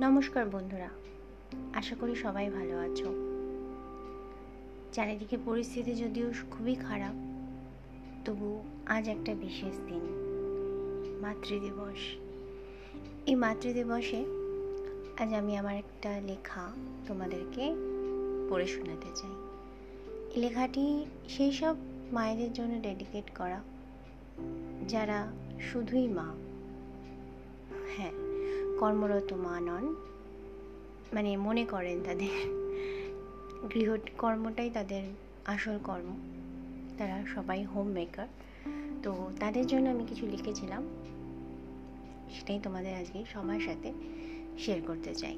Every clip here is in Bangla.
নমস্কার বন্ধুরা, আশা করি সবাই ভালো আছো। চারিদিকে পরিস্থিতি যদিও খুবই খারাপ, তবু আজ একটা বিশেষ দিন, মাতৃদিবস। এই মাতৃদিবসে আজ আমি আমার একটা লেখা তোমাদেরকে পড়ে শোনাতে চাই। এই লেখাটি সেই সব মায়েদের জন্য ডেডিকেট করা, যারা শুধুই মা। হ্যাঁ কর্মরত মা নন মানে মনে করেন তাদের গৃহ কর্মটাই তাদের আসল কর্ম। তারা সবাই হোম মেকার তো তাদের জন্য আমি কিছু লিখেছিলাম। সেটাই তোমাদের আজকে সবার সাথে শেয়ার করতে চাই।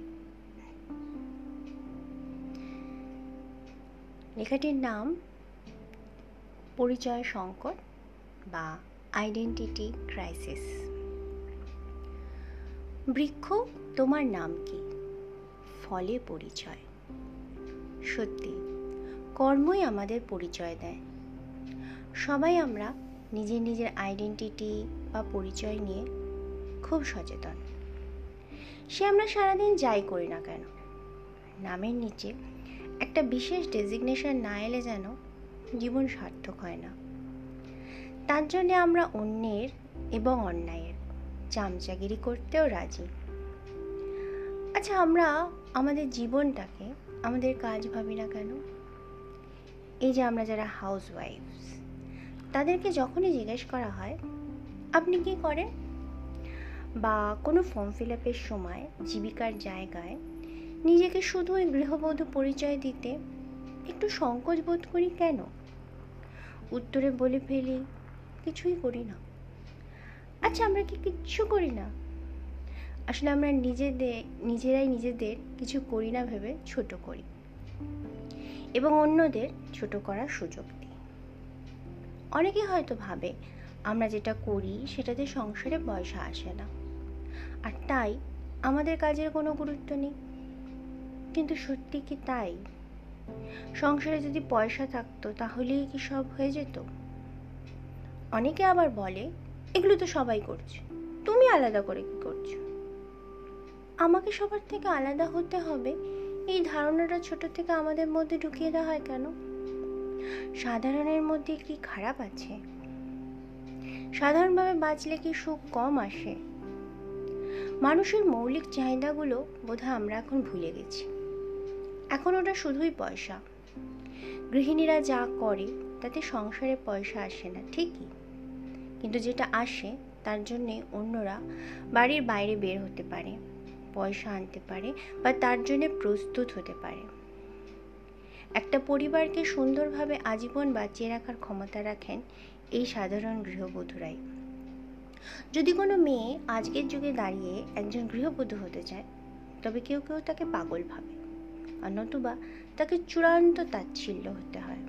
লেখাটির নাম পরিচয় সংকট বা আইডেন্টিটি ক্রাইসিস বৃক্ষ, তোমার নাম কি? ফলে পরিচয়। সত্যি, কর্মই আমাদের পরিচয় দেয়। সবাই আমরা নিজের নিজের আইডেন্টিটি বা পরিচয় নিয়ে খুব সচেতন। সে আমরা সারাদিন যাই করি না কেন? নামের নিচে একটা বিশেষ ডেজিগনেশন না এলে যেন জীবন সার্থক হয় না। তার জন্যে আমরা অন্যের এবং অন্যায়ের চামচাগিরি করতেও রাজি। আচ্ছা আমরা আমাদের জীবনটাকে, আমাদের কাজ ভাবি না কেন? এই যে আমরা যারা হাউস ওয়াইফস তাদেরকে যখনই জিজ্ঞেস করা হয়, আপনি কি করেন? বা কোনো ফর্ম ফিল আপের সময়, জীবিকার জায়গায় নিজেকে শুধু ওই গৃহবধূ পরিচয় দিতে একটু সংকোচ বোধ করি কেন? উত্তরে বলে ফেলি, কিছুই করি না। আচ্ছা আমরা কি কিচ্ছু করি না? আসলে আমরা নিজেদের নিজেরাই নিজেদের কিছু করি না ভেবে ছোট করি এবং অন্যদের ছোট করার সুযোগ দিই। অনেকে হয়তো ভাবে আমরা যেটা করি সেটাতে সংসারে পয়সা আসে না। আর তাই আমাদের কাজের কোনো গুরুত্ব নেই। কিন্তু সত্যি কি তাই? সংসারে যদি পয়সা থাকতো তাহলেই কি সব হয়ে যেত? অনেকে আবার বলে এগুলো তো সবাই করছে। তুমি আলাদা করে কি করছ? আমাকে সবার থেকে আলাদা হতে হবে? এই ধারণাটা ছোট থেকে আমাদের মধ্যে ঢুকিয়ে দেওয়া হয় কেন? সাধারণের মধ্যে কি খারাপ আছে? সাধারণভাবে বাঁচলে কি সুখ কম আসে? মানুষের মৌলিক চাহিদাগুলো বোধহয় আমরা এখন ভুলে গেছি। এখন ওটা শুধুই পয়সা। গৃহিণীরা যা করে, তাতে সংসারে পয়সা আসে না, ঠিকই? কিন্তু যেটা আসে, তার জন্যে অন্যরা বাড়ির বাইরে বের হতে পারে, পয়সা আনতে পারে বা তার জন্য প্রস্তুত হতে পারে। একটা পরিবারকে সুন্দরভাবে আজীবন বাঁচিয়ে রাখার ক্ষমতা রাখেন এই সাধারণ গৃহবধূরাই। যদি কোনো মেয়ে আজকের যুগে দাঁড়িয়ে একজন গৃহবধূ হতে চায়, তবে কেউ কেউ তাকে পাগল ভাবে, আর নতুবা তাকে চূড়ান্ত তাচ্ছিল্য হতে হয়।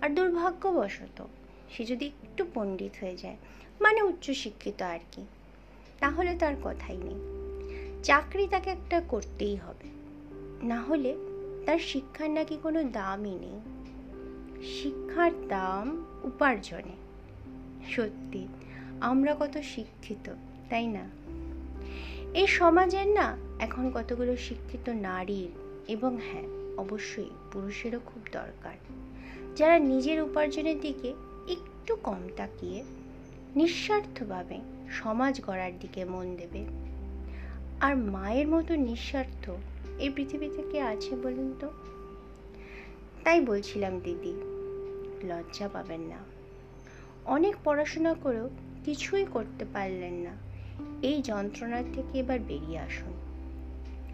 আর দুর্ভাগ্যবশত সে যদি একটু পণ্ডিত হয়ে যায় মানে উচ্চশিক্ষিত আর কি, তাহলে তার কথাই নেই। চাকরি তাকে একটা করতেই হবে। না হলে তার শিক্ষার নাকি কোনো দামই নেই। শিক্ষার দাম উপার্জনে। সত্যি, আমরা কত শিক্ষিত, তাই না? এই সমাজের না এখন কতগুলো শিক্ষিত নারীর এবং হ্যাঁ অবশ্যই পুরুষেরও খুব দরকার। যারা নিজের উপার্জনের দিকে একটু কম তাকিয়ে নিঃস্বার্থভাবে সমাজ গড়ার দিকে মন দেবে। আর মায়ের মতো নিঃস্বার্থ এই পৃথিবীতে কে আছে বলুন তো? তাই বলছিলাম, দিদি, লজ্জা পাবেন না। অনেক পড়াশোনা করেও কিছুই করতে পারলেন না। এই যন্ত্রণার থেকে এবার বেরিয়ে আসুন।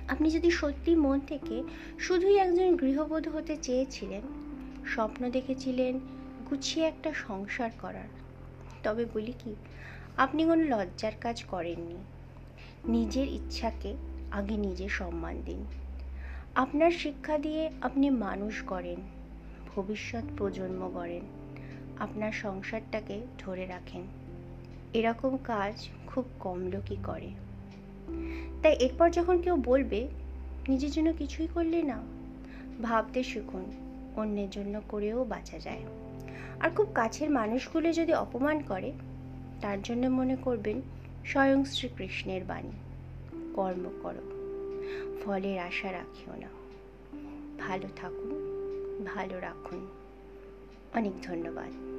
আপনি যদি সত্যি মন থেকে শুধুই একজন গৃহবধূ হতে চেয়েছিলেন, স্বপ্ন দেখেছিলেন গুছিয়ে একটা সংসার করার। তবে বলি কি, আপনি কোনো লজ্জার কাজ করেননি। নিজের ইচ্ছাকে আগে নিজে সম্মান দিন। আপনার শিক্ষা দিয়ে আপনি মানুষ করেন ভবিষ্যৎ প্রজন্ম গড়েন, আপনার সংসারটাকে ধরে রাখেন। এরকম কাজ খুব কম লোকই করে। তাই এরপর যখন কেউ বলবে, নিজের জন্য কিছুই করলে না? ভাবতে শিখুন, অন্যের জন্য করেও বাঁচা যায়। আর খুব কাছের মানুষগুলো যদি অপমান করে, তার জন্য মনে করবেন স্বয়ং শ্রীকৃষ্ণের বাণী। কর্ম করো, ফলের আশা রাখিও না। ভালো থাকুন, ভালো রাখুন। অনেক ধন্যবাদ।